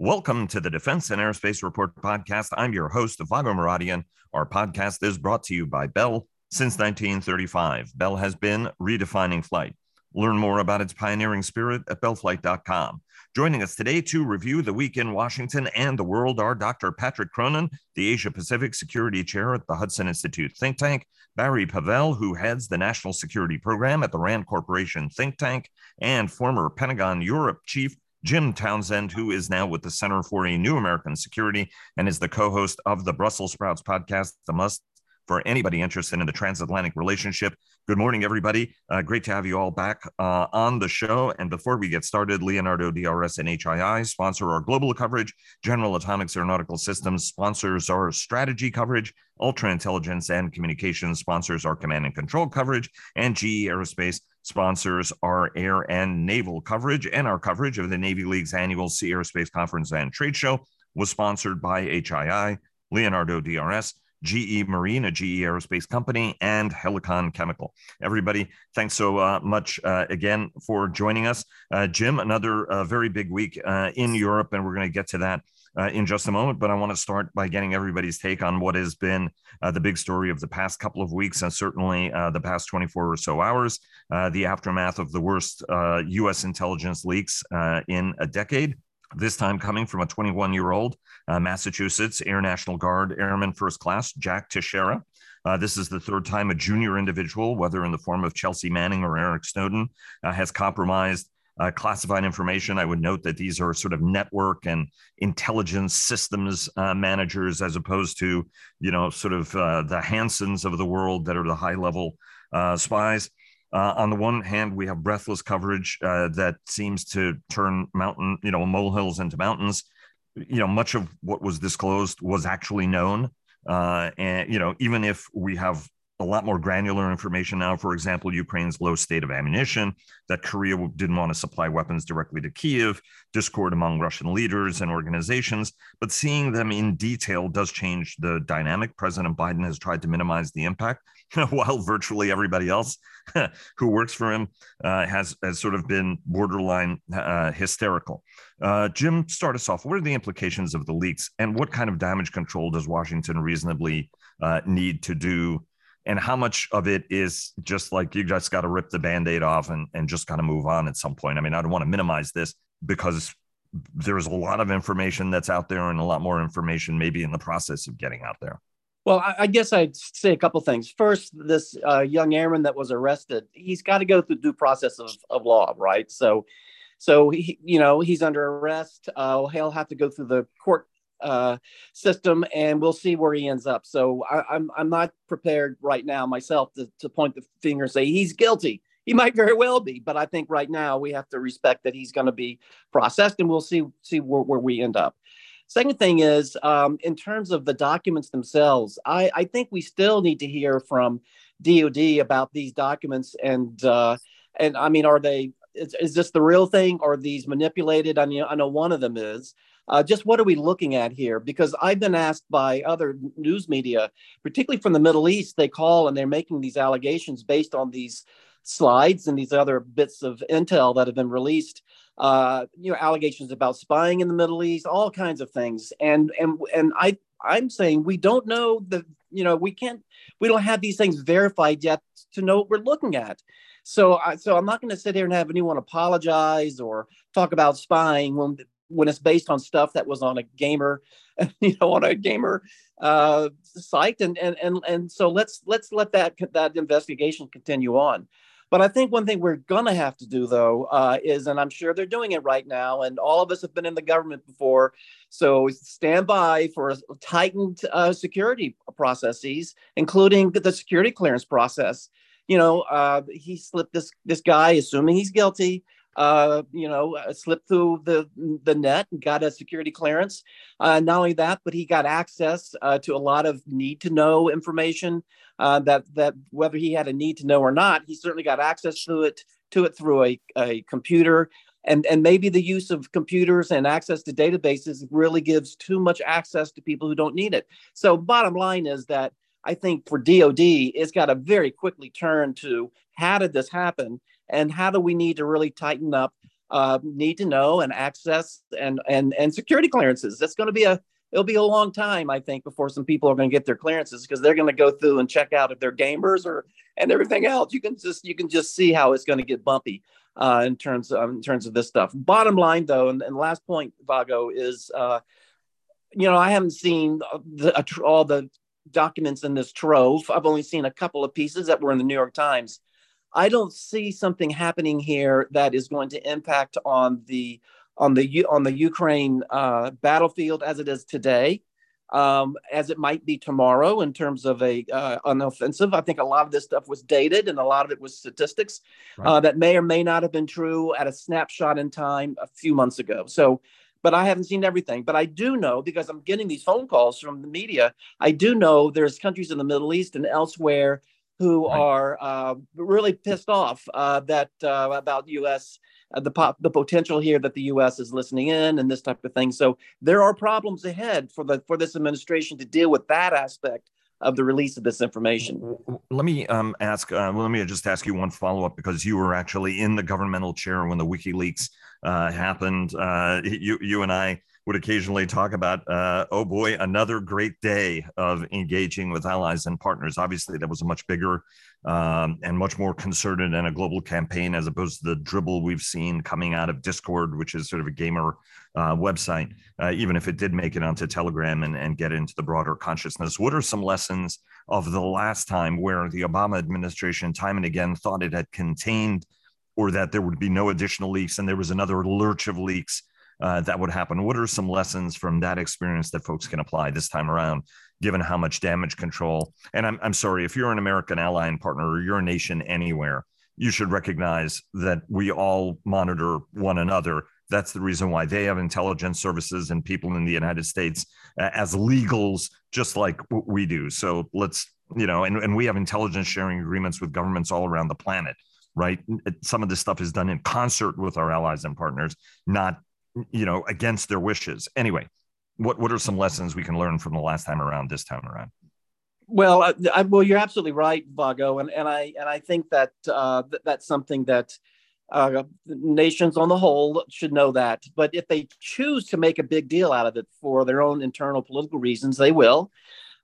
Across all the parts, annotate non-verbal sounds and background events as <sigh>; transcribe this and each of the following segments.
Welcome to the Defense and Aerospace Report podcast. I'm your host, Vago Muradian. Our podcast is brought to you by Bell. Since 1935, Bell has been redefining flight. Learn more about its pioneering spirit at bellflight.com. Joining us today to review the week in Washington and the world are Dr. Patrick Cronin, the Asia Pacific Security Chair at the Hudson Institute think tank, Barry Pavel, who heads the National Security Program at the RAND Corporation think tank, and former Pentagon Europe Chief Jim Townsend, who is now with the Center for a New American Security and is the co host of the Brussels Sprouts podcast, The Must for anybody interested in the transatlantic relationship. Good morning, everybody. Uh, great to have you all back uh, on the show. And before we get started, Leonardo DRS and HII sponsor our global coverage. General Atomics Aeronautical Systems sponsors our strategy coverage. Ultra Intelligence and Communications sponsors our command and control coverage. And GE Aerospace sponsors our air and naval coverage. And our coverage of the Navy League's annual Sea-Air-Space Conference and Trade Show was sponsored by HII, Leonardo DRS. GE Marine, a GE aerospace company, and Helicon Chemical. Everybody, thanks so uh, much uh, again for joining us. Uh, Jim, another uh, very big week uh, in Europe, and we're going to get to that. Uh, in just a moment, but I want to start by getting everybody's take on what has been the big story of the past couple of weeks and certainly the past 24 or so hours the aftermath of the worst U.S. intelligence leaks in a decade this time coming from a 21 year old uh, Massachusetts Air National Guard Airman First Class Jack Teixeira. Uh, this is the third time a junior individual, whether in the form of Chelsea Manning or Eric Snowden, uh, has compromised uh, classified information. I would note that these are sort of network and intelligence systems uh, managers, as opposed to, you know, sort of uh, the Hanssens of the world that are the high level spies. Uh, on the one hand, we have breathless coverage uh, that seems to turn mountain, you know, molehills into mountains. You know, much of what was disclosed was actually known, uh, and you know, even if we have a lot more granular information now. For example, Ukraine's low state of ammunition, that Korea didn't want to supply weapons directly to Kiev, discord among Russian leaders and organizations. But seeing them in detail does change the dynamic. President Biden has tried to minimize the impact, <laughs> while virtually everybody else <laughs> who works for him uh, has, has sort of been borderline uh, hysterical. Uh, Jim, start us off. What are the implications of the leaks, and what kind of damage control does Washington reasonably uh, need to do? And how much of it is just like you just got to rip the band-aid off and, and just kind of move on at some point. I mean i don't want to minimize this because there's a lot of information that's out there and a lot more information maybe in the process of getting out there. Well i, I guess i'd say a couple things. First this uh, young airman that was arrested he's got to go through due process of, of law right? So so he, you know he's under arrest. Uh, he'll have to go through the court uh, system, and we'll see where he ends up. So I, am I'm, I'm not prepared right now myself to, to point the finger and say he's guilty. He might very well be, but I think right now we have to respect that he's going to be processed, and we'll see see where, where we end up. Second thing is, um, in terms of the documents themselves, I, I think we still need to hear from DoD about these documents, and uh, and I mean, are they is, is this the real thing? Or are these manipulated? I mean, I know one of them is. Uh, just what are we looking at here? Because I've been asked by other news media, particularly from the Middle East, they call and they're making these allegations based on these slides and these other bits of intel that have been released. Uh, you know, allegations about spying in the Middle East, all kinds of things. And and and I I'm saying we don't know the you know we can't we don't have these things verified yet to know what we're looking at. So, I, so I'm not going to sit here and have anyone apologize or talk about spying when when it's based on stuff that was on a gamer, <laughs> you know, on a gamer uh, site, and and and and so let's let's let that that investigation continue on. But I think one thing we're gonna have to do though uh, is, and I'm sure they're doing it right now, and all of us have been in the government before, so stand by for tightened uh, security processes, including the security clearance process you know, uh, he slipped this this guy, assuming he's guilty. Uh, you know, uh, slipped through the the net and got a security clearance. Uh, not only that, but he got access uh, to a lot of need to know information. Uh, that that whether he had a need to know or not, he certainly got access to it to it through a, a computer. And, and maybe the use of computers and access to databases really gives too much access to people who don't need it. So bottom line is that I think for DOD, it's got to very quickly turn to how did this happen and how do we need to really tighten up uh, need to know and access and and and security clearances. That's going to be a it'll be a long time, I think, before some people are going to get their clearances because they're going to go through and check out if they're gamers or and everything else. You can just you can just see how it's going to get bumpy uh, in terms of in terms of this stuff. Bottom line, though, and, and last point, Vago is, uh, you know, I haven't seen the, all the documents in this trove. I've only seen a couple of pieces that were in the New York Times. I don't see something happening here that is going to impact on the on the on the Ukraine uh, battlefield as it is today, um, as it might be tomorrow in terms of a uh, an offensive. I think a lot of this stuff was dated, and a lot of it was statistics right. uh, that may or may not have been true at a snapshot in time a few months ago. So. But I haven't seen everything. But I do know because I'm getting these phone calls from the media. I do know there's countries in the Middle East and elsewhere who right. are uh, really pissed off uh, that uh, about U.S. Uh, the po- the potential here that the U.S. is listening in and this type of thing. So there are problems ahead for the for this administration to deal with that aspect of the release of this information. Let me um, ask. Uh, let me just ask you one follow up because you were actually in the governmental chair when the WikiLeaks uh, happened. you you and I would occasionally talk about, uh, oh boy, another great day of engaging with allies and partners. Obviously, that was a much bigger um, and much more concerted and a global campaign as opposed to the dribble we've seen coming out of Discord, which is sort of a gamer uh, website, uh, even if it did make it onto Telegram and, and get into the broader consciousness. What are some lessons of the last time where the Obama administration, time and again, thought it had contained or that there would be no additional leaks and there was another lurch of leaks? Uh, that would happen. What are some lessons from that experience that folks can apply this time around, given how much damage control? And I'm, I'm sorry, if you're an American ally and partner or you're a nation anywhere, you should recognize that we all monitor one another. That's the reason why they have intelligence services and people in the United States uh, as legals, just like we do. So let's, you know, and, and we have intelligence sharing agreements with governments all around the planet right? Some of this stuff is done in concert with our allies and partners, not you know, against their wishes. Anyway, what what are some lessons we can learn from the last time around this time around? Well, I, I, well, you're absolutely right, Vago, and and I and I think that uh, th- that's something that uh, nations on the whole should know that. But if they choose to make a big deal out of it for their own internal political reasons, they will.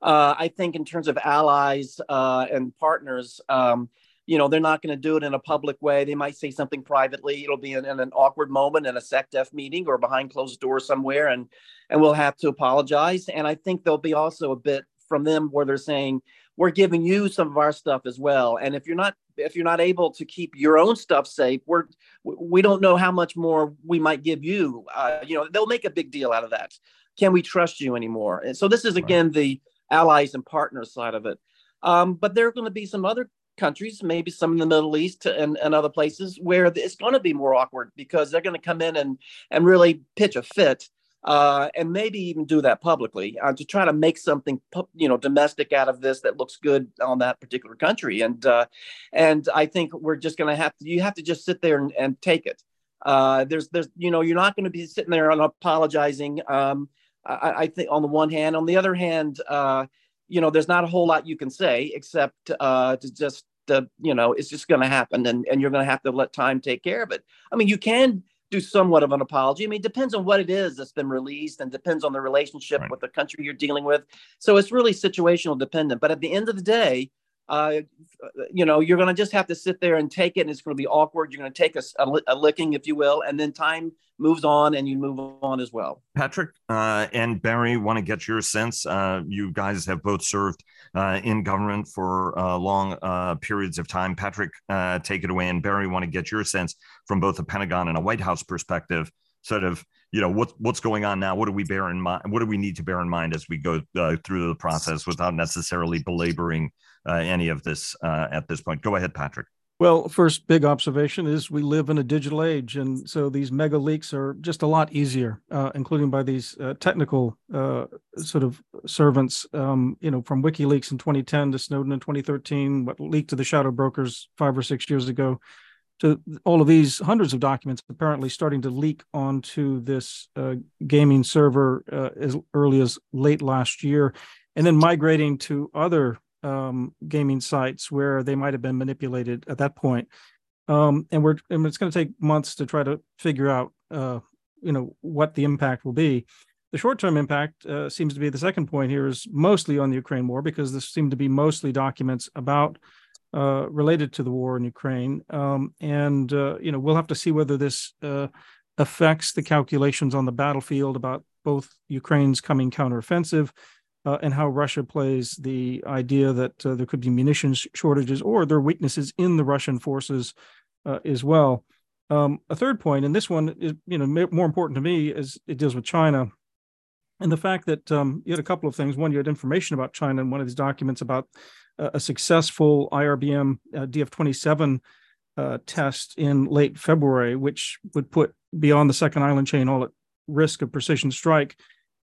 Uh, I think in terms of allies uh, and partners, um, you know, they're not going to do it in a public way. They might say something privately. It'll be in, in an awkward moment in a SecDef meeting or behind closed doors somewhere, and and we'll have to apologize. And I think there'll be also a bit from them where they're saying we're giving you some of our stuff as well. And if you're not if you're not able to keep your own stuff safe, we're we don't know how much more we might give you. Uh, you know, they'll make a big deal out of that. Can we trust you anymore? And so this is again right. the allies and partners side of it. Um, but there are going to be some other countries, maybe some in the Middle East and, and other places where it's going to be more awkward because they're going to come in and, and really pitch a fit uh, and maybe even do that publicly uh, to try to make something you know domestic out of this that looks good on that particular country. And uh, and I think we're just going to have to you have to just sit there and, and take it. Uh, there's there's you know you're not going to be sitting there and apologizing. Um, I, I, think on the one hand, on the other hand uh, you know, there's not a whole lot you can say except uh, to just, uh, you know, it's just going to happen and, and you're going to have to let time take care of it. I mean, you can do somewhat of an apology. I mean, it depends on what it is that's been released and depends on the relationship right. with the country you're dealing with. So it's really situational dependent. But at the end of the day, uh, you know, you're going to just have to sit there and take it, and it's going to be awkward. You're going to take a, a, a, licking, if you will, and then time moves on, and you move on as well. Patrick uh, and Barry, want to get your sense. Uh, you guys have both served uh, in government for uh, long uh, periods of time. Patrick, take it away, and Barry, want to get your sense from both the Pentagon and a White House perspective, sort of you know what what's going on now? What do we bear in mind? What do we need to bear in mind as we go uh, through the process without necessarily belaboring uh, any of this uh, at this point? Go ahead patrick. Well first big observation is we live in a digital age and so these mega leaks are just a lot easier uh, including by these uh, technical uh, sort of servants um, you know from wikileaks in 2010 to snowden in 2013 what leaked to the shadow brokers five or six years ago to all of these hundreds of documents apparently starting to leak onto this uh, gaming server uh, as early as late last year, and then migrating to other um, gaming sites where they might have been manipulated at that point. um, and we're and it's going to take months to try to figure out uh, you know what the impact will be. The short-term impact uh, seems to be the second point here is mostly on the Ukraine war because this seemed to be mostly documents about uh, related to the war in Ukraine, um, and uh, you know we'll have to see whether this uh, affects the calculations on the battlefield about both Ukraine's coming counteroffensive uh, and how Russia plays the idea that uh, there could be munitions shortages or there are weaknesses in the Russian forces as well. Um, a third point, and this one is you know more important to me, is it deals with China and the fact that um, you had a couple of things. One, you had information about China in one of these documents about a successful IRBM uh, DF-27 uh, test in late February, which would put beyond the second island chain all at risk of precision strike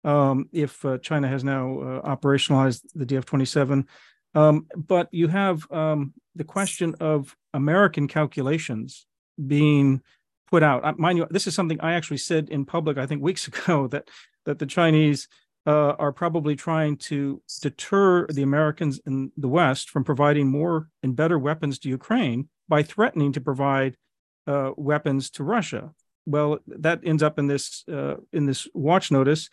um, if uh, China has now operationalized the DF-27. Um, but you have um, the question of American calculations being put out. Mind you, this is something I actually said in public, I think weeks <laughs> ago, that that the Chinese uh, are probably trying to deter the Americans in the West from providing more and better weapons to Ukraine by threatening to provide uh, weapons to Russia. Well, that ends up in this uh, in this watch notice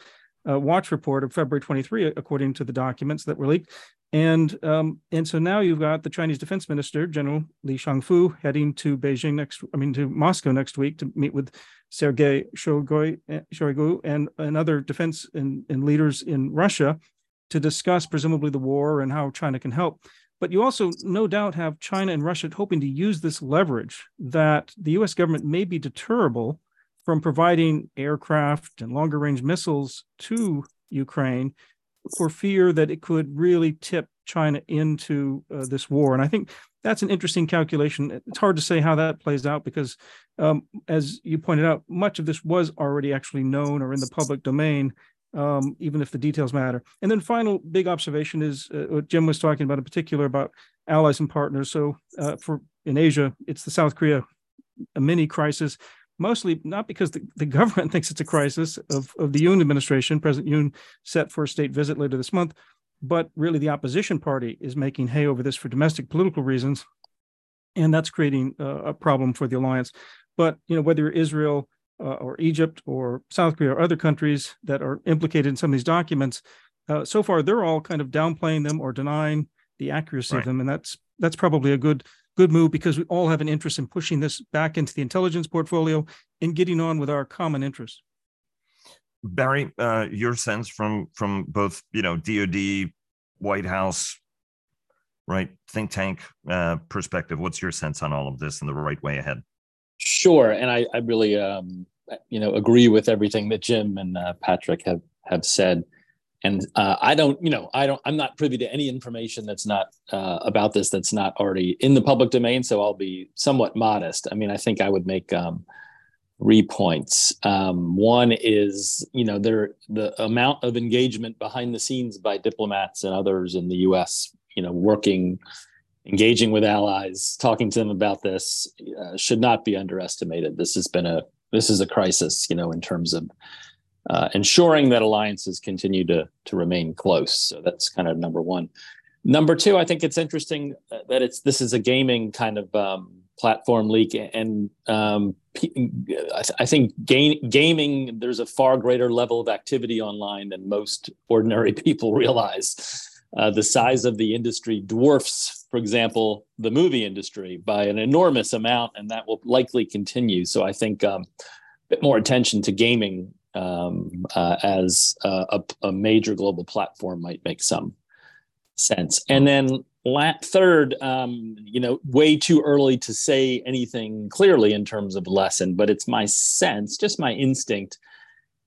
uh, watch report of February 23, according to the documents that were leaked. And um, and so now you've got the Chinese Defense Minister General Li Shangfu heading to Beijing next, I mean to Moscow next week to meet with Sergei Shoigu, Shoigu and, and other defense and, and leaders in Russia to discuss presumably the war and how China can help. But you also no doubt have China and Russia hoping to use this leverage that the US government may be deterrable from providing aircraft and longer range missiles to Ukraine for fear that it could really tip China into uh, this war. And I think that's an interesting calculation. It's hard to say how that plays out because, um, as you pointed out, much of this was already actually known or in the public domain, um, even if the details matter. And then, final big observation is uh, what Jim was talking about in particular about allies and partners. So, uh, for in Asia, it's the South Korea a mini crisis mostly not because the, the government <laughs> thinks it's a crisis of, of the Yoon administration, President Yoon set for a state visit later this month, but really the opposition party is making hay over this for domestic political reasons. And that's creating uh, a problem for the alliance. But, you know, whether Israel uh, or Egypt or South Korea or other countries that are implicated in some of these documents, uh, so far they're all kind of downplaying them or denying the accuracy right. of them. And that's that's probably a good good move because we all have an interest in pushing this back into the intelligence portfolio and getting on with our common interests. Barry, uh, your sense from from both you know DoD, White House, right think tank uh, perspective. What's your sense on all of this and the right way ahead? Sure, and I, I really um, you know agree with everything that Jim and uh, Patrick have have said and uh, I don't, you know, I don't, I'm not privy to any information that's not uh, about this that's not already in the public domain. So I'll be somewhat modest. I mean, I think I would make um, three points. Um, one is, you know, there the amount of engagement behind the scenes by diplomats and others in the U.S. You know, working, engaging with allies, talking to them about this uh, should not be underestimated. This has been a this is a crisis, you know, in terms of uh, ensuring that alliances continue to to remain close. So that's kind of number one. Number two, I think it's interesting that it's this is a gaming kind of um, platform leak, and um, I think gaming there's a far greater level of activity online than most ordinary <laughs> people realize. Uh, the size of the industry dwarfs, for example, the movie industry by an enormous amount, and that will likely continue. So I think um, a bit more attention to gaming um, uh, as a, a, major global platform might make some sense. And then third, um, you know, way too early to say anything clearly in terms of lesson, but it's my sense, just my instinct,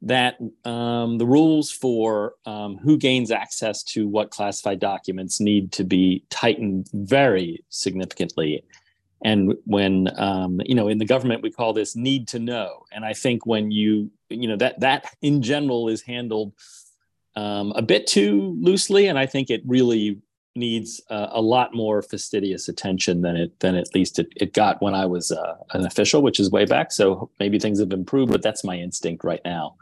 that um, the rules for um, who gains access to what classified documents need to be tightened very significantly and when um, you know in the government we call this need to know. And i think when you you know that that in general is handled um, a bit too loosely. And i think it really needs uh, a lot more fastidious attention than it than at least it, it got when i was uh, an official which is way back. So maybe things have improved but that's my instinct right now.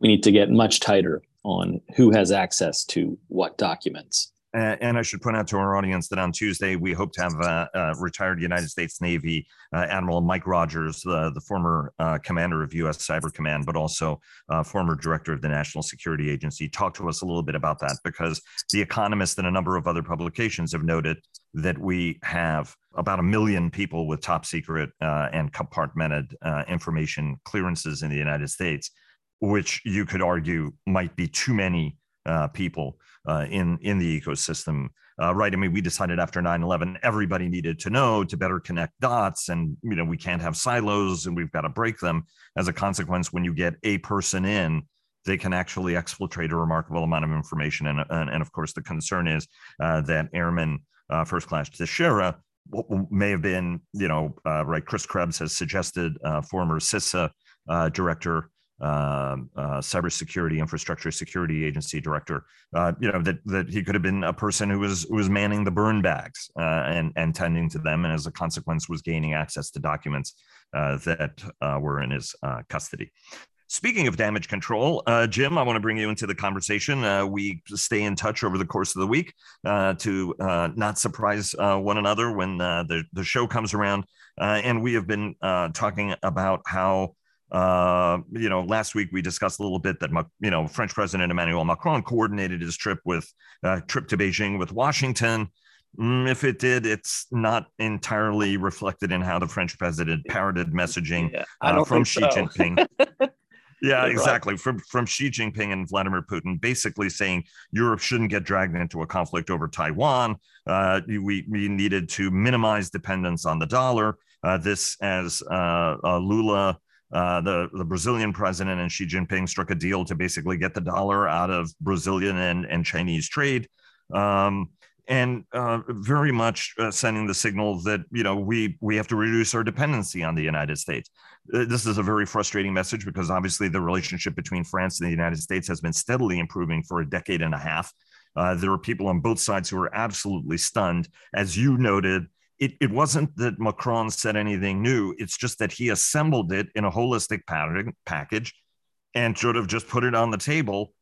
We need to get much tighter on who has access to what documents and I should point out to our audience that on Tuesday, we hope to have uh, uh, retired United States Navy uh, Admiral Mike Rogers, the former uh, commander of U.S. Cyber Command, but also uh, former director of the National Security Agency, talk to us a little bit about that because The Economist and a number of other publications have noted that we have about a million people with top secret uh, and compartmented information clearances in the United States, which you could argue might be too many people uh, in in the ecosystem. Uh, right i mean we decided after 9-11 everybody needed to know to better connect dots and you know we can't have silos and we've got to break them. As a consequence when you get a person in they can actually exfiltrate a remarkable amount of information. And, and, and of course the concern is uh, that airman uh, first class Teixeira may have been you know uh, right chris krebs has suggested uh, former cisa director um, uh, cybersecurity infrastructure security agency director. Uh, you know that that he could have been a person who was who was manning the burn bags uh, and and tending to them, and as a consequence, was gaining access to documents uh, that uh, were in his custody. Speaking of damage control, uh, Jim, I want to bring you into the conversation. Uh, we stay in touch over the course of the week uh, to not surprise one another when the, the show comes around. and we have been talking about how uh, you know, last week we discussed a little bit that you know French President Emmanuel Macron coordinated his trip with uh, trip to Beijing with Washington. Mm, if it did, it's not entirely reflected in how the French president parroted messaging yeah, uh, from Xi so. Jinping. <laughs> yeah, exactly. Right. From from Xi Jinping and Vladimir Putin, basically saying Europe shouldn't get dragged into a conflict over Taiwan. Uh, we we needed to minimize dependence on the dollar. Uh, this as uh, uh Lula uh, the the Brazilian president and Xi Jinping struck a deal to basically get the dollar out of Brazilian and, and Chinese trade, um, and uh, very much uh, sending the signal that you know we we have to reduce our dependency on the United States. Uh, this is a very frustrating message because obviously the relationship between France and the United States has been steadily improving for a decade and a half. Uh, there are people on both sides who are absolutely stunned, as you noted it, it wasn't that Macron said anything new. It's just that he assembled it in a holistic pattern, package and sort of just put it on the table,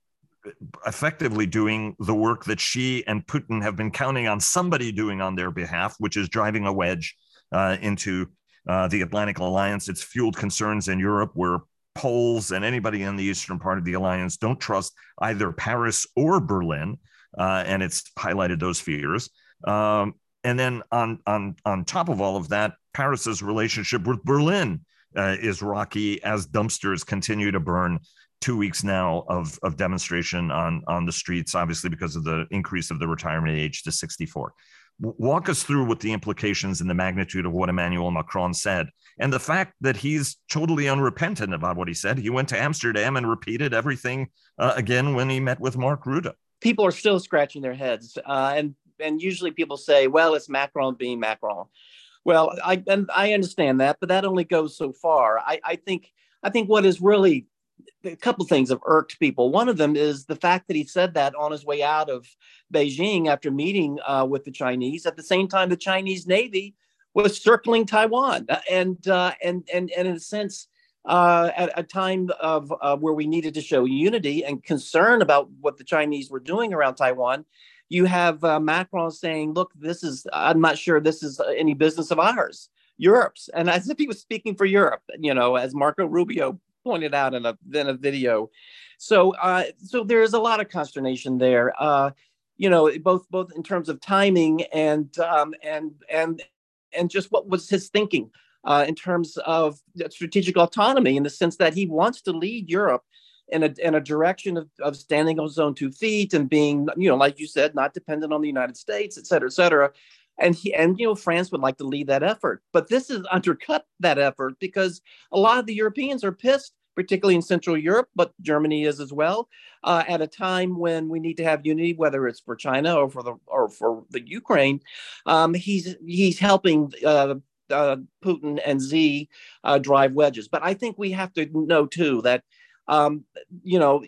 effectively doing the work that Xi and Putin have been counting on somebody doing on their behalf, which is driving a wedge uh, into uh, the Atlantic Alliance. It's fueled concerns in Europe where Poles and anybody in the eastern part of the alliance don't trust either Paris or Berlin. Uh, and it's highlighted those fears. Um, and then on on on top of all of that, Paris's relationship with Berlin uh, is rocky as dumpsters continue to burn. Two weeks now of of demonstration on on the streets, obviously because of the increase of the retirement age to 64. Walk us through what the implications and the magnitude of what Emmanuel Macron said, and the fact that he's totally unrepentant about what he said. He went to Amsterdam and repeated everything uh, again when he met with Mark Rutte people are still scratching their heads. Uh, and and usually people say, well, it's Macron being Macron. Well, I and I understand that, but that only goes so far. I, I think I think what is really a couple things have irked people. One of them is the fact that he said that on his way out of Beijing after meeting uh, with the Chinese. At the same time, the Chinese Navy was circling Taiwan, and uh, and and and in a sense, uh, at a time of uh, where we needed to show unity and concern about what the Chinese were doing around Taiwan, you have uh, Macron saying, "Look, this is I'm not sure this is any business of ours, Europe's," and as if he was speaking for Europe, you know, as Marco Rubio pointed out in a in a video. So, uh, so there is a lot of consternation there. Uh, you know, both both in terms of timing and um, and and and just what was his thinking uh, in terms of strategic autonomy, in the sense that he wants to lead Europe in a, in a direction of, of standing on his own two feet and being, you know, like you said, not dependent on the United States, et cetera, et cetera. And he and you know France would like to lead that effort, but this has undercut that effort because a lot of the Europeans are pissed, particularly in Central Europe, but Germany is as well. Uh, at a time when we need to have unity, whether it's for China or for the or for the Ukraine, um, he's he's helping uh, uh, Putin and Xi uh, drive wedges. But I think we have to know too that um, you know,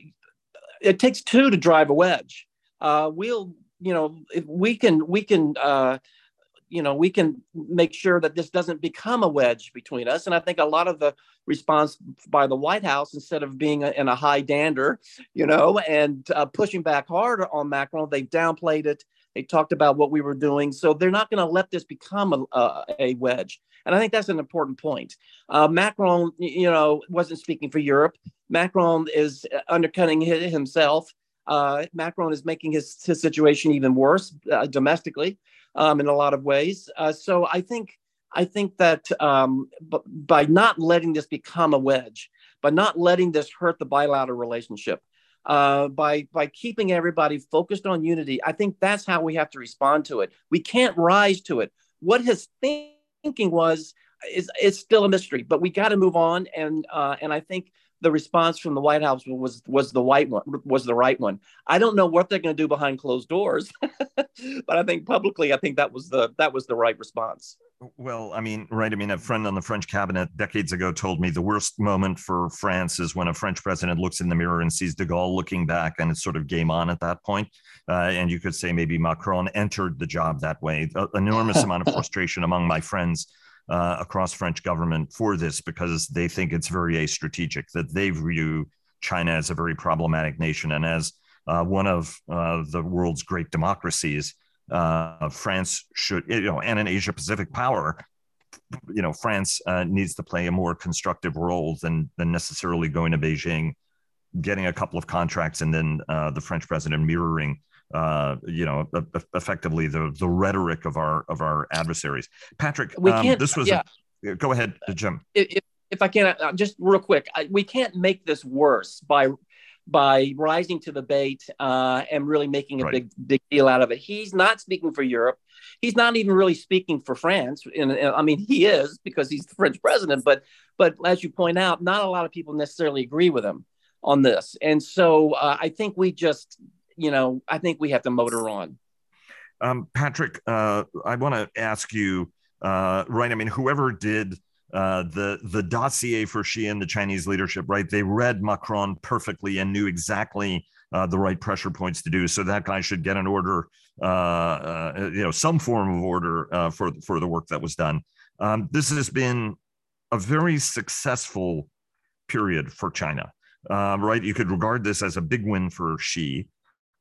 it takes two to drive a wedge. Uh, we'll, you know, if we can, we can, uh, you know we can make sure that this doesn't become a wedge between us. And i think a lot of the response by the white house instead of being a, in a high dander you know and uh, pushing back hard on macron they downplayed it. They talked about what we were doing. So they're not going to let this become a, a, a, wedge and i think that's an important point uh, macron you know wasn't speaking for europe macron is undercutting himself uh, Macron is making his, his situation even worse uh, domestically um, in a lot of ways. Uh, so I think I think that um, b- by not letting this become a wedge, by not letting this hurt the bilateral relationship, uh, by by keeping everybody focused on unity, I think that's how we have to respond to it. We can't rise to it. What his thinking was is it's still a mystery, but we got to move on. And uh, and I think the response from the White House was was the right one was the right one. I don't know what they're going to do behind closed doors, <laughs> but I think publicly, I think that was the that was the right response. Well, I mean, right. I mean, a friend on the French cabinet decades ago told me the worst moment for France is when a French president looks in the mirror and sees de Gaulle looking back, and it's sort of game on at that point. Uh, and you could say maybe Macron entered the job that way. An enormous amount of <laughs> frustration among my friends uh, across French government for this because they think it's very a strategic that they view China as a very problematic nation and as uh, one of uh, the world's great democracies. Uh, France should, you know, and an Asia Pacific power. You know, France uh, needs to play a more constructive role than than necessarily going to Beijing, getting a couple of contracts, and then uh, the French president mirroring uh, you know, effectively the the rhetoric of our of our adversaries. Patrick, we um, can't, this was. Yeah. A, go ahead, Jim. If, if I can, uh, just real quick, we can't make this worse by by rising to the bait uh, and really making a right. big big deal out of it. He's not speaking for Europe. He's not even really speaking for France. And, and I mean, he is because he's the French president. But but as you point out, not a lot of people necessarily agree with him on this. And so uh, I think we just you know, I think we have to motor on. Um, Patrick, uh, I want to ask you, uh, right? I mean, whoever did uh, the the dossier for Xi and the Chinese leadership, right? They read Macron perfectly and knew exactly uh, the right pressure points to do. So that guy should get an order, uh, uh, you know, some form of order uh, for for the work that was done. Um, this has been a very successful period for China, uh, right? You could regard this as a big win for Xi.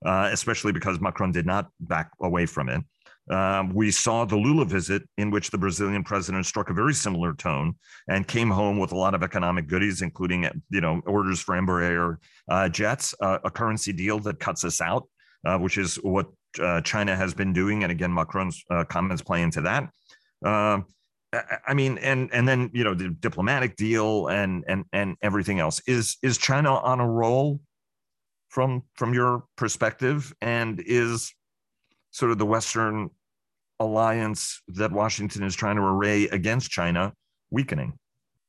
Especially because Macron did not back away from it. Um, we saw the Lula visit, in which the Brazilian president struck a very similar tone and came home with a lot of economic goodies, including you know orders for Embraer uh, jets, uh, a currency deal that cuts us out, uh, which is what uh, China has been doing, and again Macron's uh, comments play into that. Um, I mean, and and then you know the diplomatic deal and and and everything else. Is is China on a roll from from your perspective and is sort of the western alliance that washington is trying to array against china weakening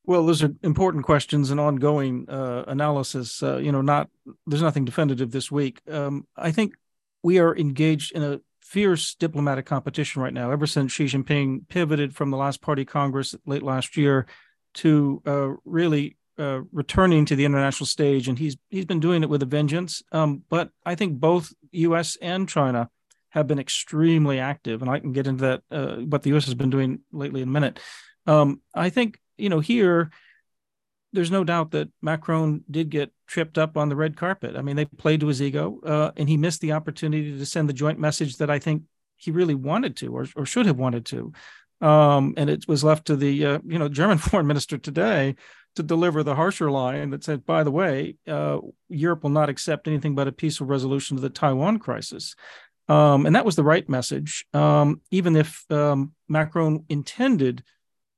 well those are important questions and ongoing uh, analysis uh, you know not there's nothing definitive this week um, i think we are engaged in a fierce diplomatic competition right now ever since xi jinping pivoted from the last party congress late last year to uh, really uh, returning to the international stage, and he's he's been doing it with a vengeance. Um, but I think both U.S. and China have been extremely active, and I can get into that uh, what the U.S. has been doing lately in a minute. Um, I think you know here. There's no doubt that Macron did get tripped up on the red carpet. I mean, they played to his ego, uh, and he missed the opportunity to send the joint message that I think he really wanted to, or, or should have wanted to. Um, and it was left to the uh, you know German <laughs> foreign minister today to deliver the harsher line that said, by the way, uh, Europe will not accept anything but a peaceful resolution to the Taiwan crisis. Um, and that was the right message, um, even if um, Macron intended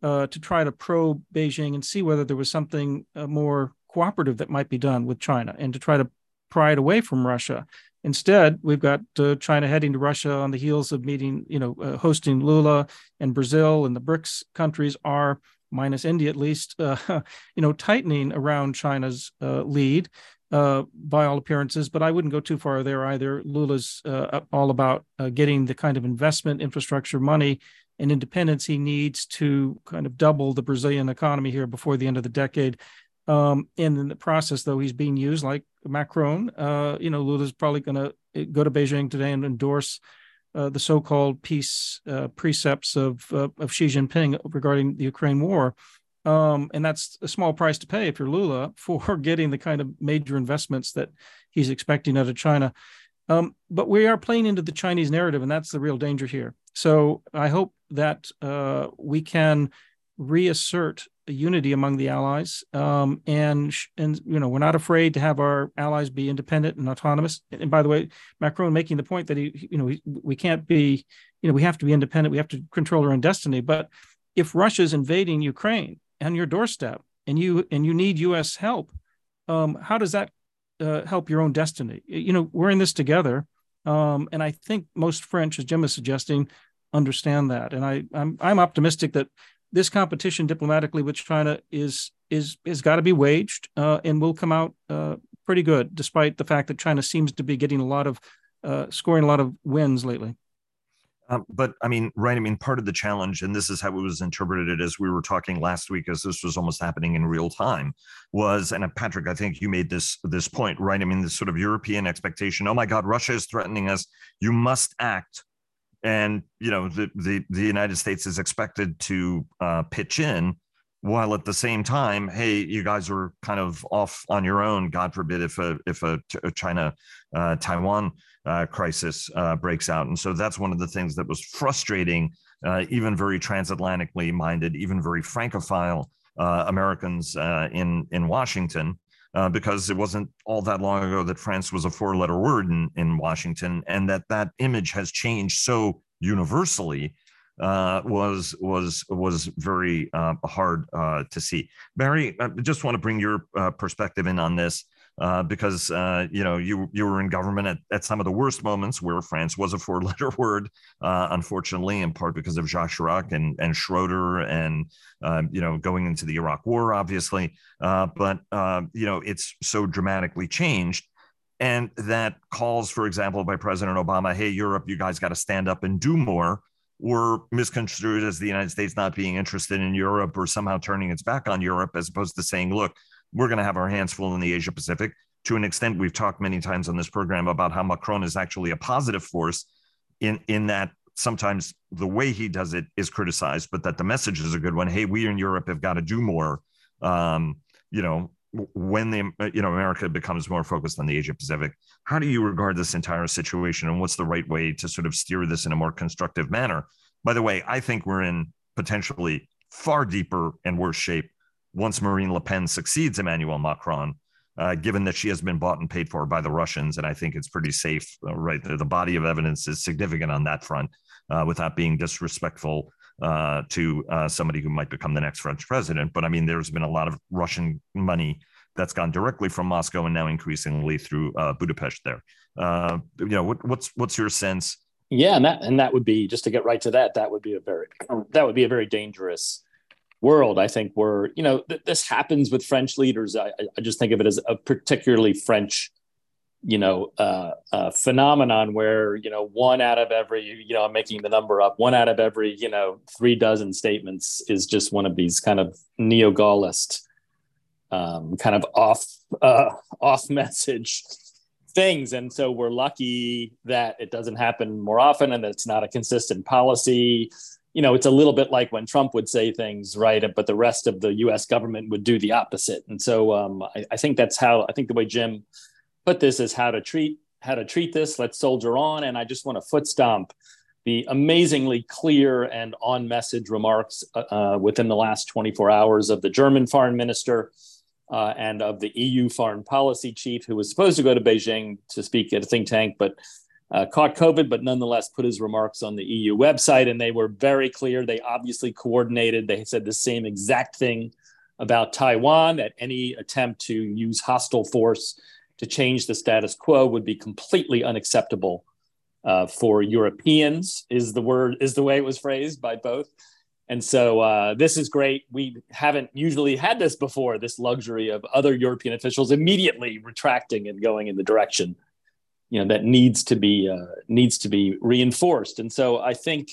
uh, to try to probe Beijing and see whether there was something uh, more cooperative that might be done with China and to try to pry it away from Russia. Instead, we've got uh, China heading to Russia on the heels of meeting, you know, uh, hosting Lula and Brazil and the BRICS countries are minus India at least, <laughs> uh, you know, tightening around China's uh, lead uh, by all appearances. But I wouldn't go too far there either. Lula's uh, all about uh, getting the kind of investment, infrastructure, money, and independence he needs to kind of double the Brazilian economy here before the end of the decade. Um, and in the process, though, he's being used like Macron. Uh, you know, Lula's probably going to go to Beijing today and endorse uh, the so-called peace uh, precepts of of Xi Jinping regarding the Ukraine war. Um, and that's a small price to pay if you're Lula <laughs> for getting the kind of major investments that he's expecting out of China. Um, but we are playing into the Chinese narrative, and that's the real danger here. So I hope that uh, we can reassert unity among the allies, um, and and you know we're not afraid to have our allies be independent and autonomous. And by the way, Macron making the point that he, you know, we can't be, you know, we have to be independent. We have to control our own destiny. But if Russia's invading Ukraine on your doorstep, and you and you need U.S. help, um, how does that uh, help your own destiny? You know, we're in this together, um, and I think most French, as Jim is suggesting, understand that. And I, I'm I'm optimistic that this competition diplomatically with China is is is got to be waged uh, and will come out uh, pretty good, despite the fact that China seems to be getting a lot of uh, scoring a lot of wins lately. Um, but I mean, right? I mean, part of the challenge, and this is how it was interpreted as we were talking last week, as this was almost happening in real time, was and uh, Patrick, I think you made this this point, right? I mean, this sort of European expectation. Oh my God, Russia is threatening us. You must act and you know the the, the United States is expected to uh, pitch in, while at the same time, hey, you guys are kind of off on your own. God forbid if a if a, a China uh, Taiwan uh, crisis uh, breaks out, and so that's one of the things that was frustrating, uh, even very transatlantically minded, even very francophile uh, Americans in in Washington uh, because it wasn't all that long ago that France was a four letter word in, in Washington, and that that image has changed so universally uh, was was was very uh, hard uh, to see. Barry, I just want to bring your uh, perspective in on this uh, because uh, you know you you were in government at, at some of the worst moments where France was a four letter <laughs> word, uh, unfortunately, in part because of Jacques Chirac and and Schroeder and uh, you know going into the Iraq War, obviously, uh, but uh, you know it's so dramatically changed. And that calls, for example, by President Obama, hey, Europe, you guys got to stand up and do more were misconstrued as the United States not being interested in Europe or somehow turning its back on Europe, as opposed to saying, look, we're going to have our hands full in the Asia Pacific. To an extent, we've talked many times on this program about how Macron is actually a positive force in, in that sometimes the way he does it is criticized, but that the message is a good one. Hey, we in Europe have got to do more. Um, you know, when the you know America becomes more focused on the Asia Pacific, how do you regard this entire situation, and what's the right way to sort of steer this in a more constructive manner? By the way, I think we're in potentially far deeper and worse shape once Marine Le Pen succeeds Emmanuel Macron, uh, given that she has been bought and paid for by the Russians. And I think it's pretty safe, uh, right? The, the, body of evidence is significant on that front uh, without being disrespectful uh, to uh, somebody who might become the next French president. But I mean, there's been a lot of Russian money that's gone directly from Moscow and now increasingly through uh, Budapest there. you know, what, what's, what's your sense? Yeah, and that and that would be just to get right to that. That would be a very that would be a very dangerous world. I think we're, you know, th- this happens with French leaders. I, I, just think of it as a particularly French, you know, uh, uh, phenomenon where, you know, one out of every, you know, I'm making the number up, one out of every, you know, three dozen statements is just one of these kind of neo Gaullist, um, kind of off, uh, off message things. And so we're lucky that it doesn't happen more often and that it's not a consistent policy you know, it's a little bit like when Trump would say things, right? But the rest of the U.S. government would do the opposite. And so um, I, I, think that's how I think the way Jim put this is how to treat how to treat this. Let's soldier on. And I just want to foot stomp the amazingly clear and on message remarks uh, uh, within the last 24 hours of the German foreign minister. Uh, and of the EU foreign policy chief, who was supposed to go to Beijing to speak at a think tank, but uh, caught COVID, but nonetheless put his remarks on the EU website. And they were very clear. They obviously coordinated. They said the same exact thing about Taiwan that any attempt to use hostile force to change the status quo would be completely unacceptable uh, for Europeans, is the word, is the way it was phrased by both. And so uh, this is great. We haven't usually had this before, this luxury of other European officials immediately retracting and going in the direction you know that needs to be uh, needs to be reinforced and so i think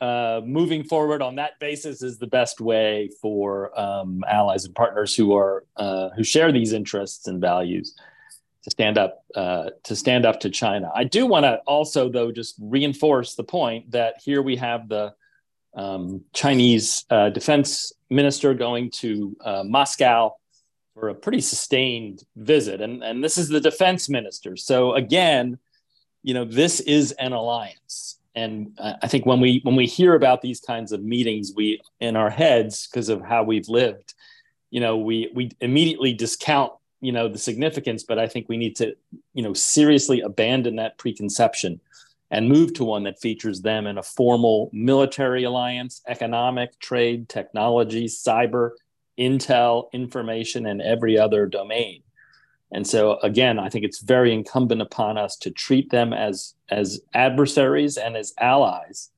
uh, moving forward on that basis is the best way for um, allies and partners who are uh, who share these interests and values to stand up uh, to stand up to China. I do want to also, though, just reinforce the point that here we have the um, Chinese uh, defense minister going to uh, Moscow for a pretty sustained visit, and and this is the defense minister. So again, you know, this is an alliance, and I think when we when we hear about these kinds of meetings, we in our heads because of how we've lived, you know, we we immediately discount you know the significance but i think we need to you know seriously abandon that preconception and move to one that features them in a formal military alliance economic trade technology cyber intel information and every other domain and so again i think it's very incumbent upon us to treat them as as adversaries and as allies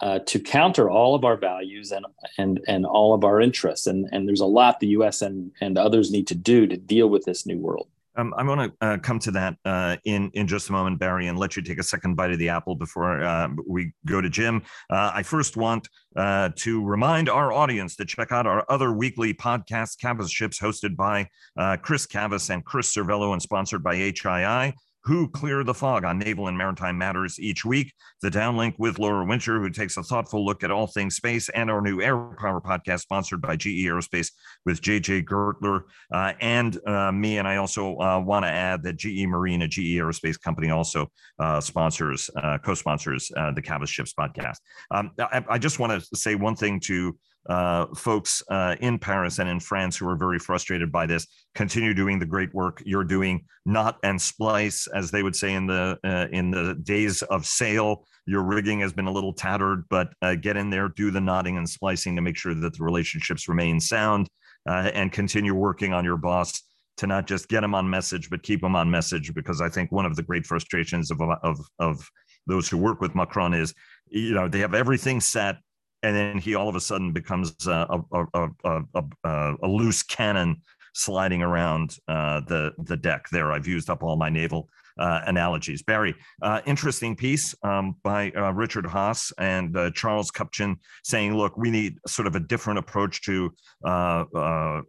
uh, to counter all of our values and and and all of our interests. And and there's a lot the U.S. and and others need to do to deal with this new world. Um, I want to uh, come to that uh, in in just a moment, Barry, and let you take a second bite of the apple before uh, we go to Jim. Uh, I first want uh, to remind our audience to check out our other weekly podcast, Cavas Ships, hosted by uh, Chris Cavas and Chris Servello, and sponsored by HII who clear the fog on naval and maritime matters each week. The downlink with Laura Winter, who takes a thoughtful look at all things space, and our new Air Power podcast, sponsored by GE Aerospace with JJ Gertler uh, and uh, me. And I also uh, want to add that GE Marine, a GE Aerospace company, also uh, sponsors, uh, co sponsors uh, the Cavas Ships podcast. Um, I, I, just want to say one thing to uh, folks uh, in Paris and in France who are very frustrated by this. Continue doing the great work you're doing. Knot and splice, as they would say in the uh, in the days of sail. Your rigging has been a little tattered, but uh, get in there, do the knotting and splicing to make sure that the relationships remain sound, uh, and continue working on your boss to not just get them on message, but keep them on message. Because I think one of the great frustrations of of of those who work with Macron is, you know, they have everything set and then he all of a sudden becomes a, a, a, a loose cannon sliding around uh, the the deck. There, I've used up all my naval uh, analogies. Barry, uh, interesting piece um, by uh, Richard Haass and uh, Charles Kupchan saying, "Look, we need sort of a different approach to uh,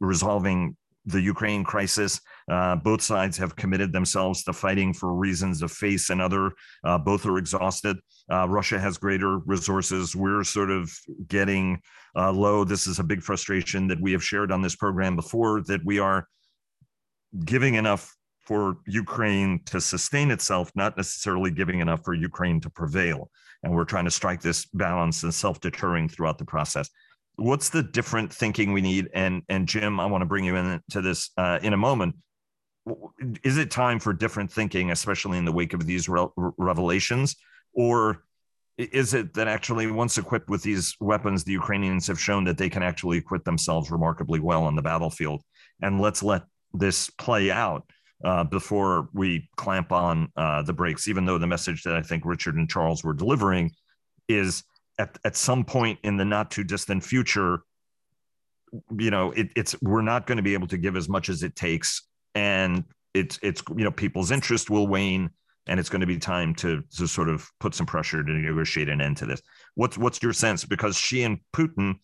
resolving the Ukraine crisis. Uh, both sides have committed themselves to fighting for reasons of face and other. Uh, both are exhausted. Uh, Russia has greater resources. We're sort of getting uh, low. This is a big frustration that we have shared on this program before that we are giving enough for Ukraine to sustain itself, not necessarily giving enough for Ukraine to prevail. And we're trying to strike this balance and self deterring throughout the process what's the different thinking we need? And and Jim, I want to bring you into this uh, in a moment. Is it time for different thinking, especially in the wake of these re- revelations, or is it that actually, once equipped with these weapons, the Ukrainians have shown that they can actually equip themselves remarkably well on the battlefield? And let's let this play out uh, before we clamp on uh, the brakes. Even though the message that I think Richard and Charles were delivering is at, at some point in the not too distant future you know it, it's we're not going to be able to give as much as it takes. And it's it's you know people's interest will wane and it's going to be time to to sort of put some pressure to negotiate an end to this. What's what's your sense? Because Xi and putin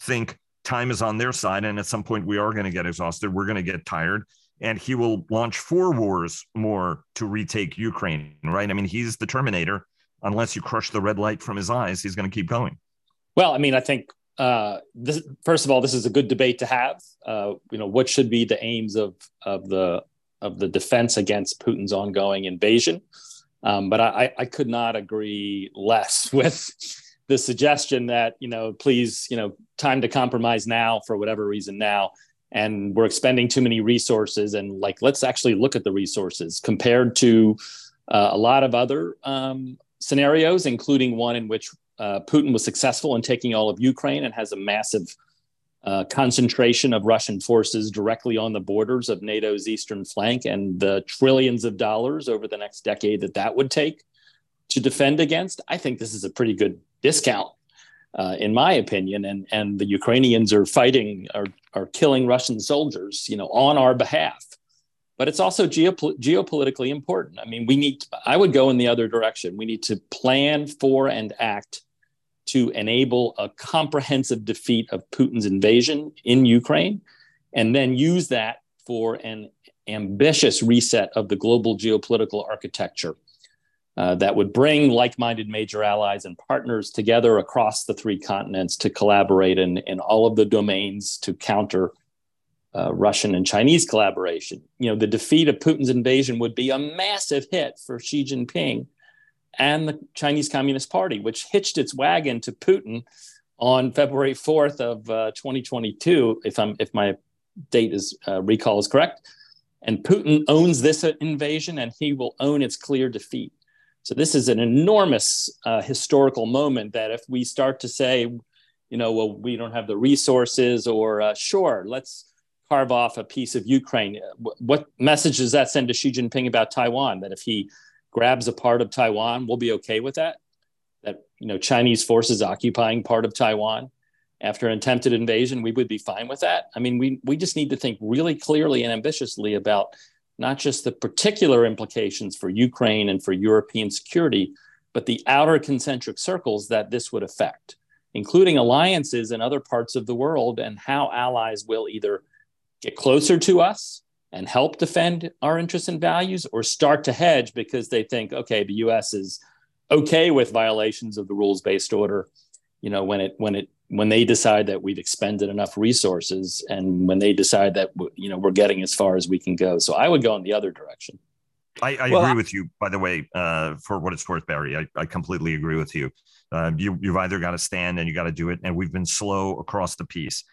think time is on their side and at some point we are going to get exhausted we're going to get tired and he will launch four wars more to retake ukraine right? I mean he's the terminator unless you crush the red light from his eyes, he's going to keep going. Well, I mean, I think uh, this, first of all, this is a good debate to have. Uh, you know, what should be the aims of of the of the defense against Putin's ongoing invasion? Um, but I, I could not agree less <laughs> with the suggestion that you know, please, you know, time to compromise now for whatever reason now, and we're expending too many resources, and like let's actually look at the resources compared to uh, a lot of other um, scenarios, including one in which uh, Putin was successful in taking all of Ukraine and has a massive uh, concentration of Russian forces directly on the borders of NATO's eastern flank, and the trillions of dollars over the next decade that that would take to defend against. I think this is a pretty good discount, uh, in my opinion. And and the Ukrainians are fighting, are are killing Russian soldiers, you know, on our behalf but it's also geopol- geopolitically important. I mean, we need, I would go in the other direction. We need to plan for and act to enable a comprehensive defeat of Putin's invasion in Ukraine, and then use that for an ambitious reset of the global geopolitical architecture uh, that would bring like minded major allies and partners together across the three continents to collaborate in, in all of the domains to counter uh, Russian and Chinese collaboration. You know, the defeat of Putin's invasion would be a massive hit for Xi Jinping and the Chinese Communist Party, which hitched its wagon to Putin on February 4th of uh, 2022, if I'm if my date is uh, recall is correct. And Putin owns this invasion, and he will own its clear defeat. So this is an enormous uh, historical moment that if we start to say, you know, well, we don't have the resources, or uh, sure, let's carve off a piece of Ukraine. What message does that send to Xi Jinping about Taiwan? That if he grabs a part of Taiwan, we'll be okay with that? That you know, Chinese forces occupying part of Taiwan after an attempted invasion, we would be fine with that. I mean, we we just need to think really clearly and ambitiously about not just the particular implications for Ukraine and for European security, but the outer concentric circles that this would affect, including alliances in other parts of the world and how allies will either get closer to us and help defend our interests and values or start to hedge because they think okay the US is okay with violations of the rules based order you know when it when it when they decide that we've expended enough resources and when they decide that you know we're getting as far as we can go. So i would go in the other direction. I, I well, agree with you by the way uh, for what it's worth barry. I, I completely agree with you. Uh, you you've either got to stand and you got to do it and we've been slow across the piece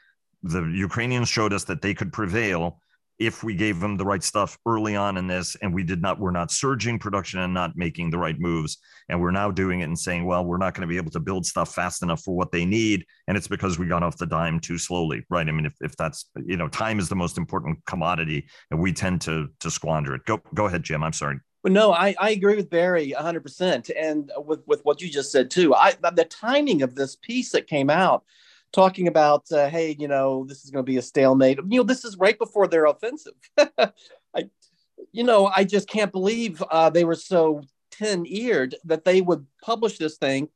the ukrainians showed us that they could prevail if we gave them the right stuff early on in this and we did not we're not surging production and not making the right moves and we're now doing it and saying well we're not going to be able to build stuff fast enough for what they need and it's because we got off the dime too slowly right i mean if, if that's you know time is the most important commodity and we tend to to squander it go go ahead jim i'm sorry no, I, I agree with Barry 100%. And with, with what you just said, too. I The timing of this piece that came out talking about, uh, hey, you know, this is going to be a stalemate. You know, this is right before their offensive. <laughs> I, you know, I just can't believe uh, they were so ten-eared that they would publish this thing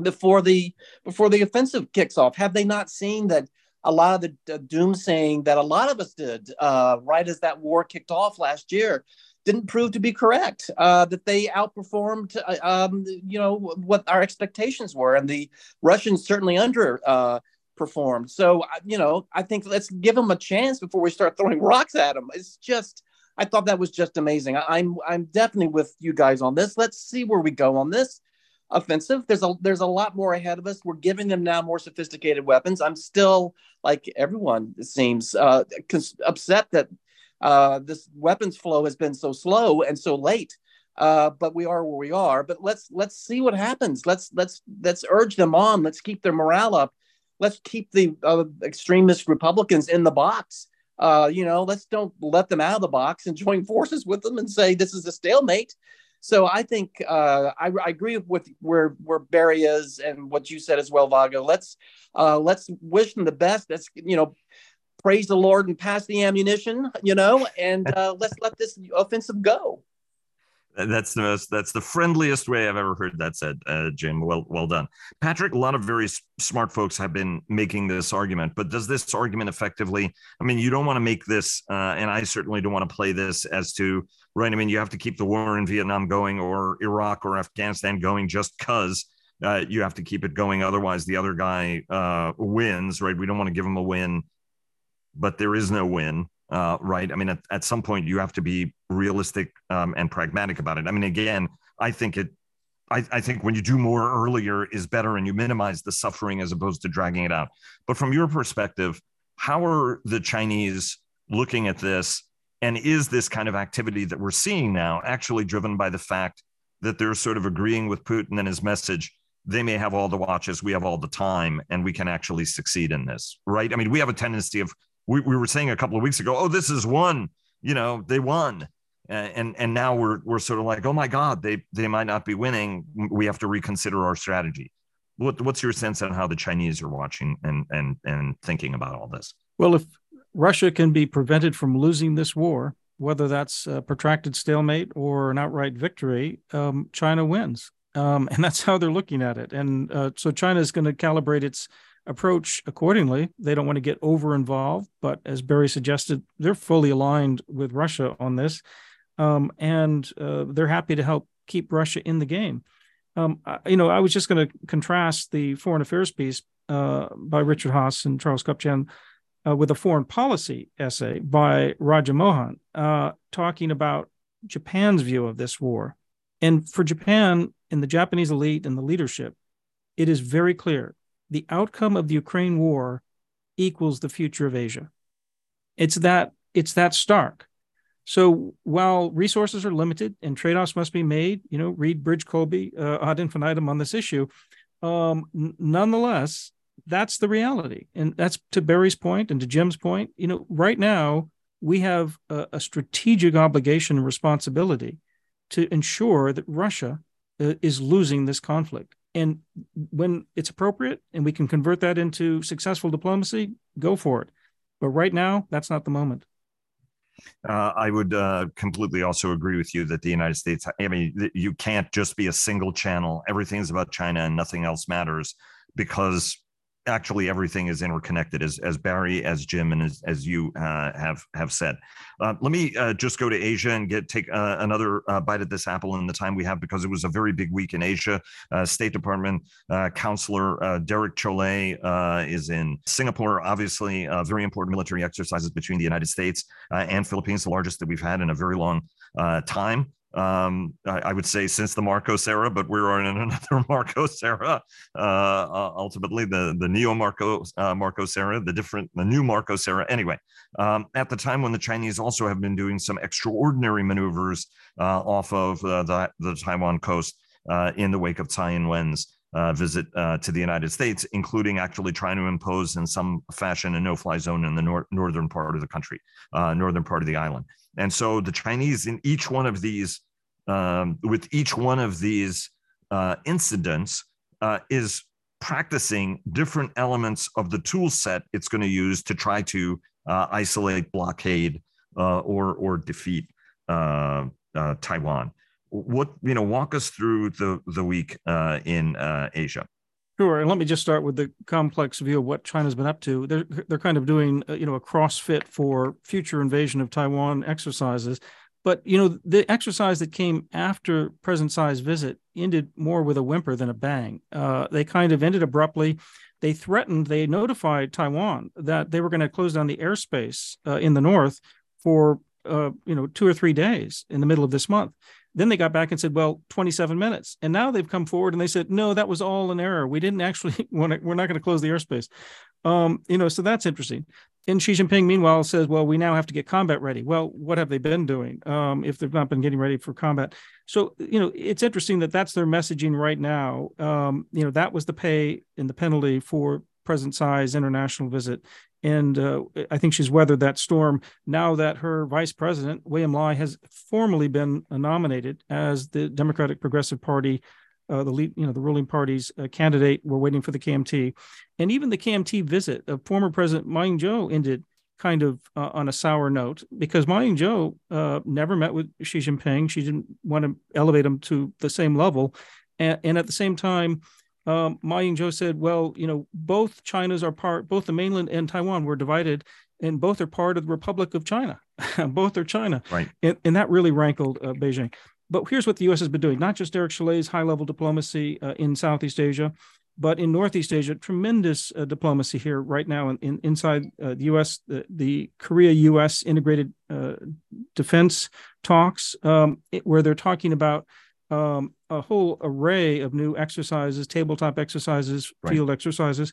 before the before the offensive kicks off. Have they not seen that? A lot of the uh, doom saying that a lot of us did uh, right as that war kicked off last year didn't prove to be correct. Uh, that they outperformed, uh, um, you know, what our expectations were, and the Russians certainly underperformed. uh. So, you know, I think let's give them a chance before we start throwing <laughs> rocks at them. It's just, I thought that was just amazing. I, I'm, I'm definitely with you guys on this. Let's see where we go on this offensive. There's a there's a lot more ahead of us. We're giving them now more sophisticated weapons. I'm still like everyone seems uh, upset that uh, this weapons flow has been so slow and so late. Uh, but we are where we are. But let's let's see what happens. Let's let's let's urge them on. Let's keep their morale up. Let's keep the uh, extremist Republicans in the box. Uh, you know, let's don't let them out of the box and <laughs> join forces with them and say this is a stalemate. So I think uh, I, I, agree with where where Barry is and what you said as well, Vago. Let's uh, let's wish them the best. Let's you know praise the Lord and pass the ammunition, you know, and <laughs> uh, let's let this offensive go. That's the most. That's the friendliest way I've ever heard that said, uh, Jim. Well, well done, Patrick. A lot of very smart folks have been making this argument, but does this argument effectively? I mean, you don't want to make this, uh, and I certainly don't want to play this as to right. I mean, you have to keep the war in Vietnam going, or Iraq, or Afghanistan going, just because uh, you have to keep it going. Otherwise, the other guy uh, wins, right? We don't want to give him a win but there is no win, uh, right? I mean, at, at some point, you have to be realistic um, and pragmatic about it. I mean, again, I think it. I, I think when you do more earlier is better, and you minimize the suffering as opposed to dragging it out. But from your perspective, how are the Chinese looking at this? And is this kind of activity that we're seeing now actually driven by the fact that they're sort of agreeing with Putin and his message? They may have all the watches, we have all the time, and we can actually succeed in this, right? I mean, we have a tendency of we, we were saying a couple of weeks ago, oh, this is one, you know, they won. And, and now we're, we're sort of like, oh my God, they, they might not be winning. We have to reconsider our strategy. What, what's your sense on how the Chinese are watching and, and, and thinking about all this? Well, if Russia can be prevented from losing this war, whether that's a protracted stalemate or an outright victory, um, China wins. Um, and that's how they're looking at it. And uh, so China is going to calibrate its approach accordingly. They don't want to get over involved, but as Barry suggested, they're fully aligned with Russia on this, um, and uh, they're happy to help keep Russia in the game. Um, you know, I was just going to contrast the foreign affairs piece uh, by Richard Haass and Charles Kupchan uh, with a foreign policy essay by Raja Mohan uh, talking about Japan's view of this war. And for Japan and the Japanese elite and the leadership, it is very clear the outcome of the Ukraine war equals the future of Asia. It's that it's that stark. So while resources are limited and trade-offs must be made, you know, read Bridge Colby uh, ad infinitum on this issue. Um, n- nonetheless, that's the reality, and that's to Barry's point and to Jim's point. You know, right now we have a, a strategic obligation and responsibility to ensure that Russia uh, is losing this conflict. And when it's appropriate and we can convert that into successful diplomacy, go for it. But right now, that's not the moment. Uh, I would uh, completely also agree with you that the United States, I mean, you can't just be a single channel. Everything's about China and nothing else matters because actually everything is interconnected as, as barry as jim and as, as you uh, have have said. Uh, let me uh, just go to asia and get take uh, another uh, bite at this apple in the time we have because it was a very big week in asia. Uh, state department counselor derek chollet is in singapore obviously very important military exercises between the united states and philippines the largest that we've had in a very long time um, I, I, would say since the Marcos era, but we're in <laughs> another Marcos era. Uh, uh, ultimately, the the neo Marcos uh, Marcos era, the different the new Marcos era. Anyway, um, at the time when the Chinese also have been doing some extraordinary maneuvers uh, off of uh, the the Taiwan coast uh, in the wake of Tsai Ing-wen's. Visit to the United States, including actually trying to impose in some fashion a no-fly zone in the nor- northern part of the country, northern part of the island. And so the Chinese in each one of these, um, with each one of these uh, incidents, uh, is practicing different elements of the tool set it's going to use to try to uh, isolate, blockade, uh, or or defeat uh, uh, Taiwan. What you know? Walk us through the the week in Asia. Sure, and let me just start with the complex view of what China's been up to. They're they're kind of doing uh, you know a CrossFit for future invasion of Taiwan exercises, but you know the exercise that came after President Tsai's visit ended more with a whimper than a bang. Uh, they kind of ended abruptly. They threatened, they notified Taiwan that they were going to close down the airspace uh, in the north for uh, you know two or three days in the middle of this month. Then they got back and said, well, 27 minutes. And now they've come forward and they said, no, that was all an error. We didn't actually <laughs> want to, we're not going to close the airspace. Um, you know, so that's interesting. And Xi Jinping, meanwhile, says, well, we now have to get combat ready. Well, what have they been doing um, if they've not been getting ready for combat? So, you know, it's interesting that that's their messaging right now. Um, you know, that was the pay and the penalty for President Tsai's international visit and uh, I think she's weathered that storm. Now that her vice president William Lai has formally been nominated as the Democratic Progressive Party, uh, the lead, you know, the ruling party's uh, candidate, we're waiting for the KMT, and even the KMT visit of former President Ma Ying-jeou ended kind of uh, on a sour note because Ma Ying-jeou uh, never met with Xi Jinping. Xi didn't want to elevate him to the same level, and, and at the same time um, Ma Ying-jeou said, well, you know, both China's are part, both the mainland and Taiwan were divided, and both are part of the Republic of China. <laughs> both are China. Right. And, and that really rankled uh, Beijing. But here's what the U.S. has been doing: not just Derek Chollet's high-level diplomacy uh, in Southeast Asia, but in Northeast Asia, tremendous uh, diplomacy here right now in, in inside uh, the U.S. The, the Korea-U.S. integrated uh, defense talks, um, it, where they're talking about um, a whole array of new exercises, tabletop exercises, right. field exercises,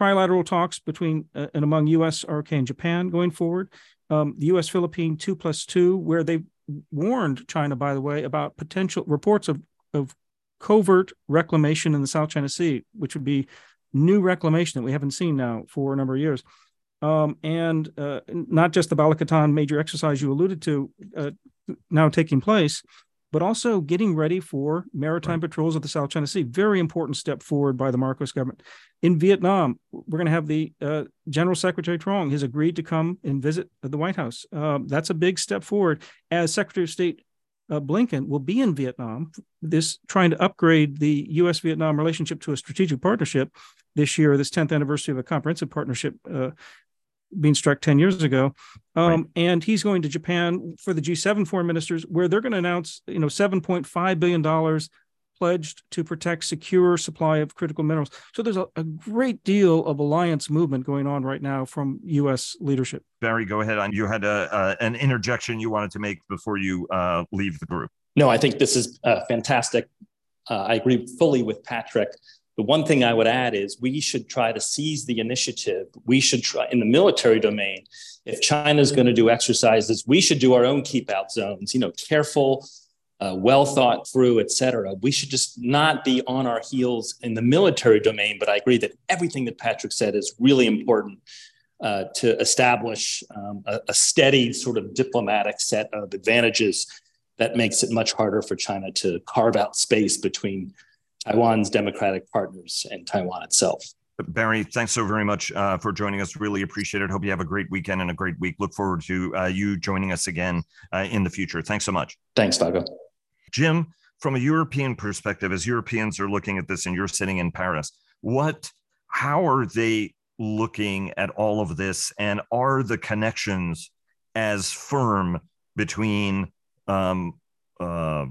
trilateral talks between uh, and among U.S., ROK, and Japan going forward. Um, the U.S. Philippine two plus two, where they warned China, by the way, about potential reports of, of covert reclamation in the South China Sea, which would be new reclamation that we haven't seen now for a number of years. Um, and uh, not just the Balikatan major exercise you alluded to uh, now taking place, but also getting ready for maritime right. patrols of the South China Sea. Very important step forward by the Marcos government. In Vietnam, we're going to have the uh, General Secretary Truong has agreed to come and visit the White House. Uh, that's a big step forward as Secretary of State uh, Blinken will be in Vietnam. This trying to upgrade the U.S. Vietnam relationship to a strategic partnership this year, this 10th anniversary of a comprehensive partnership uh, being struck 10 years ago. Um, right. And he's going to Japan for the G7 foreign ministers, where they're going to announce, you know, $7.5 billion pledged to protect secure supply of critical minerals. So there's a, a, great deal of alliance movement going on right now from U.S. leadership. Barry, go ahead. You had a, an interjection you wanted to make before you uh, leave the group. No, I think this is uh, fantastic. Uh, I agree fully with Patrick. The one thing I would add is we should try to seize the initiative. We should try in the military domain. If China is going to do exercises, we should do our own keep out zones, you know, careful, uh, well thought through, et cetera. We should just not be on our heels in the military domain. But I agree that everything that Patrick said is really important uh, to establish um, a, a steady sort of diplomatic set of advantages that makes it much harder for China to carve out space between Taiwan's democratic partners and Taiwan itself. Barry, thanks so very much uh, for joining us. Really appreciate it. Hope you have a great weekend and a great week. Look forward to uh, you joining us again uh, in the future. Thanks so much. Thanks, Vago. Jim, from a European perspective, as Europeans are looking at this and you're sitting in Paris, what, how are they looking at all of this? And are the connections as firm between, um, uh,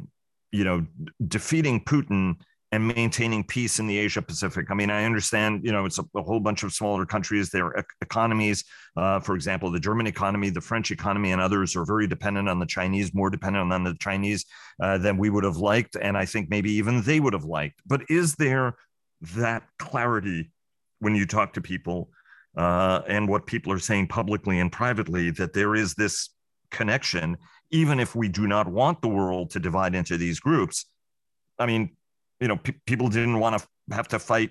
you know, defeating Putin and maintaining peace in the Asia Pacific. I mean, I understand, you know, it's a, a whole bunch of smaller countries, their e- economies, uh, for example, the German economy, the French economy, and others are very dependent on the Chinese, more dependent on the Chinese uh, than we would have liked. And I think maybe even they would have liked. But is there that clarity when you talk to people uh, and what people are saying publicly and privately that there is this connection, even if we do not want the world to divide into these groups? I mean, you know, p- people didn't want to have to fight,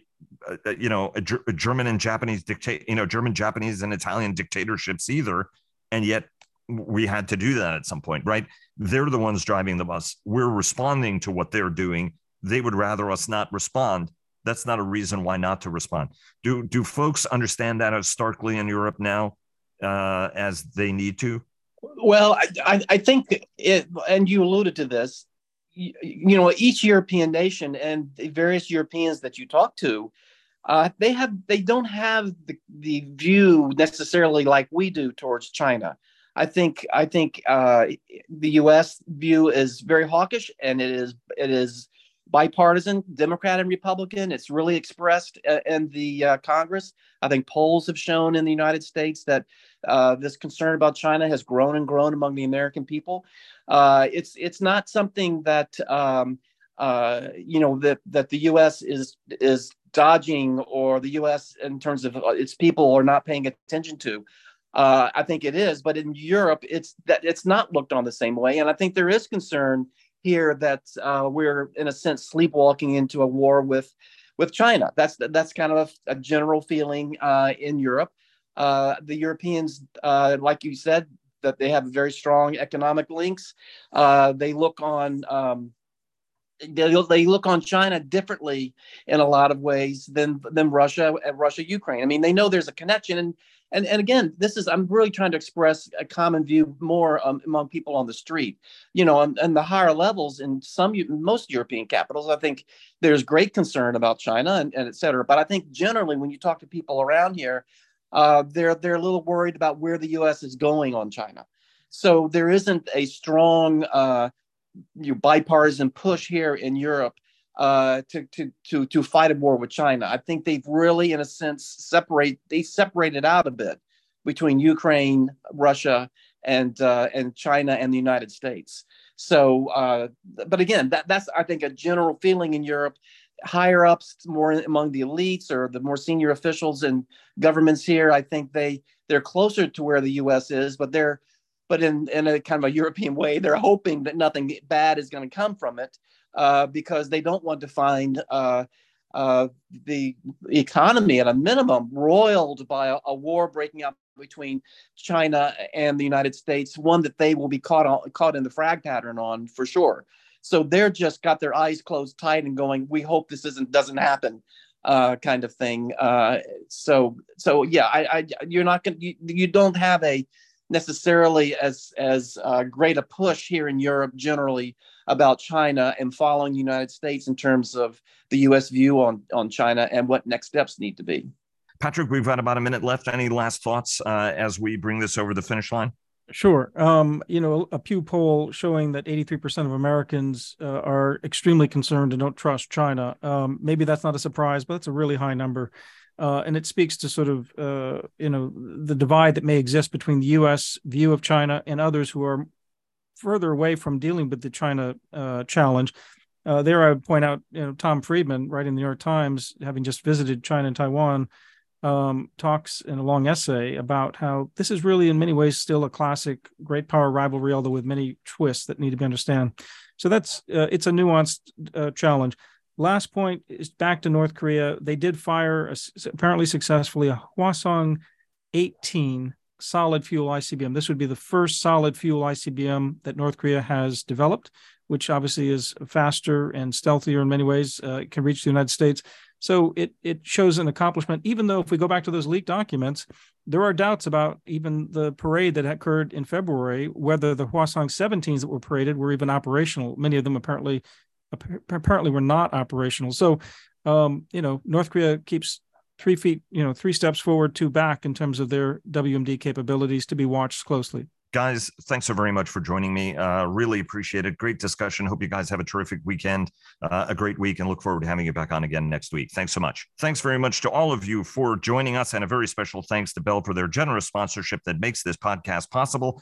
uh, uh you know, a, a, German and Japanese dictate, you know, German, Japanese, and Italian dictatorships either, and yet we had to do that at some point, right? They're the ones driving the bus. We're responding to what they're doing. They would rather us not respond. That's not a reason why not to respond. Do do folks understand that as starkly in Europe now uh, as they need to? Well, I, I think it, and you alluded to this you know each european nation and the various europeans that you talk to uh, they have they don't have the, the view necessarily like we do towards china. I think i think uh, the us view is very hawkish and it is it is bipartisan democrat and republican. It's really expressed uh, in the uh, congress. I think polls have shown in the united states that uh, this concern about china has grown and grown among the american people uh, it's it's not something that um, uh, you know that that the U.S. is is dodging or the U.S. in terms of uh, its people are not paying attention to. Uh, I think it is, but in Europe, it's that it's not looked on the same way, and I think there is concern here that uh, we're in a sense sleepwalking into a war with with China. That's that's kind of a, a general feeling uh, in Europe. Uh, the Europeans, like you said, that they have very strong economic links. Uh, they look on um, they, look on China differently in a lot of ways than than Russia and Russia Ukraine. I mean, they know there's a connection, and and and again, this is I'm really trying to express a common view more um, among people on the street. You know, and, and the higher levels in some most European capitals, I think there's great concern about China and, and et cetera. But I think generally, when you talk to people around here, uh, they're they're a little worried about where the U.S. is going on China. So there isn't a strong uh, you know, bipartisan push here in Europe uh, to, to to to fight a war with China. I think they've really, in a sense, separate they separated out a bit between Ukraine, Russia, and uh, and China and the United States. So, uh, but again, that that's I think a general feeling in Europe higher ups, more among the elites or the more senior officials and governments here, I think they they're closer to where the U.S. is, but they're but in in a kind of a European way, they're hoping that nothing bad is going to come from it uh, because they don't want to find uh, uh, the economy at a minimum roiled by a, a, war breaking out between China and the United States, one that they will be caught on, caught in the frag pattern on for sure. So they're just got their eyes closed tight and going, we hope this isn't doesn't happen, uh, kind of thing. Uh, so so yeah, I, I you're not gonna you, you don't have a necessarily as as uh, great a push here in Europe generally about China and following the United States in terms of the U.S. view on on China and what next steps need to be. Patrick, we've got about a minute left. Any last thoughts uh, as we bring this over the finish line? Sure. Um, you know, a Pew poll showing that 83% of Americans uh, are extremely concerned and don't trust China. Um, maybe that's not a surprise, but that's a really high number. Uh, and it speaks to sort of, uh, you know, the divide that may exist between the U.S. view of China and others who are further away from dealing with the China uh, challenge. Uh, there, I would point out, you know, Tom Friedman, writing the New York Times, having just visited China and Taiwan, um, talks in a long essay about how this is really, in many ways, still a classic great power rivalry, although with many twists that need to be understood. So that's uh, it's a nuanced uh, challenge. Last point is back to North Korea. They did fire a, apparently successfully a Hwasong 18 solid fuel ICBM. This would be the first solid fuel ICBM that North Korea has developed, which obviously is faster and stealthier in many ways. Uh, it can reach the United States. So it it shows an accomplishment, even though if we go back to those leaked documents, there are doubts about even the parade that occurred in February, whether the Hwasong 17s that were paraded were even operational. Many of them apparently apparently were not operational. So um, you know, North Korea keeps three feet, you know, three steps forward, two back in terms of their WMD capabilities to be watched closely guys thanks so very much for joining me. Uh, really appreciate it. Great discussion. Hope you guys have a terrific weekend uh, a great week and look forward to having you back on again next week. Thanks so much. Thanks very much to all of you for joining us and a very special thanks to bell for their generous sponsorship that makes this podcast possible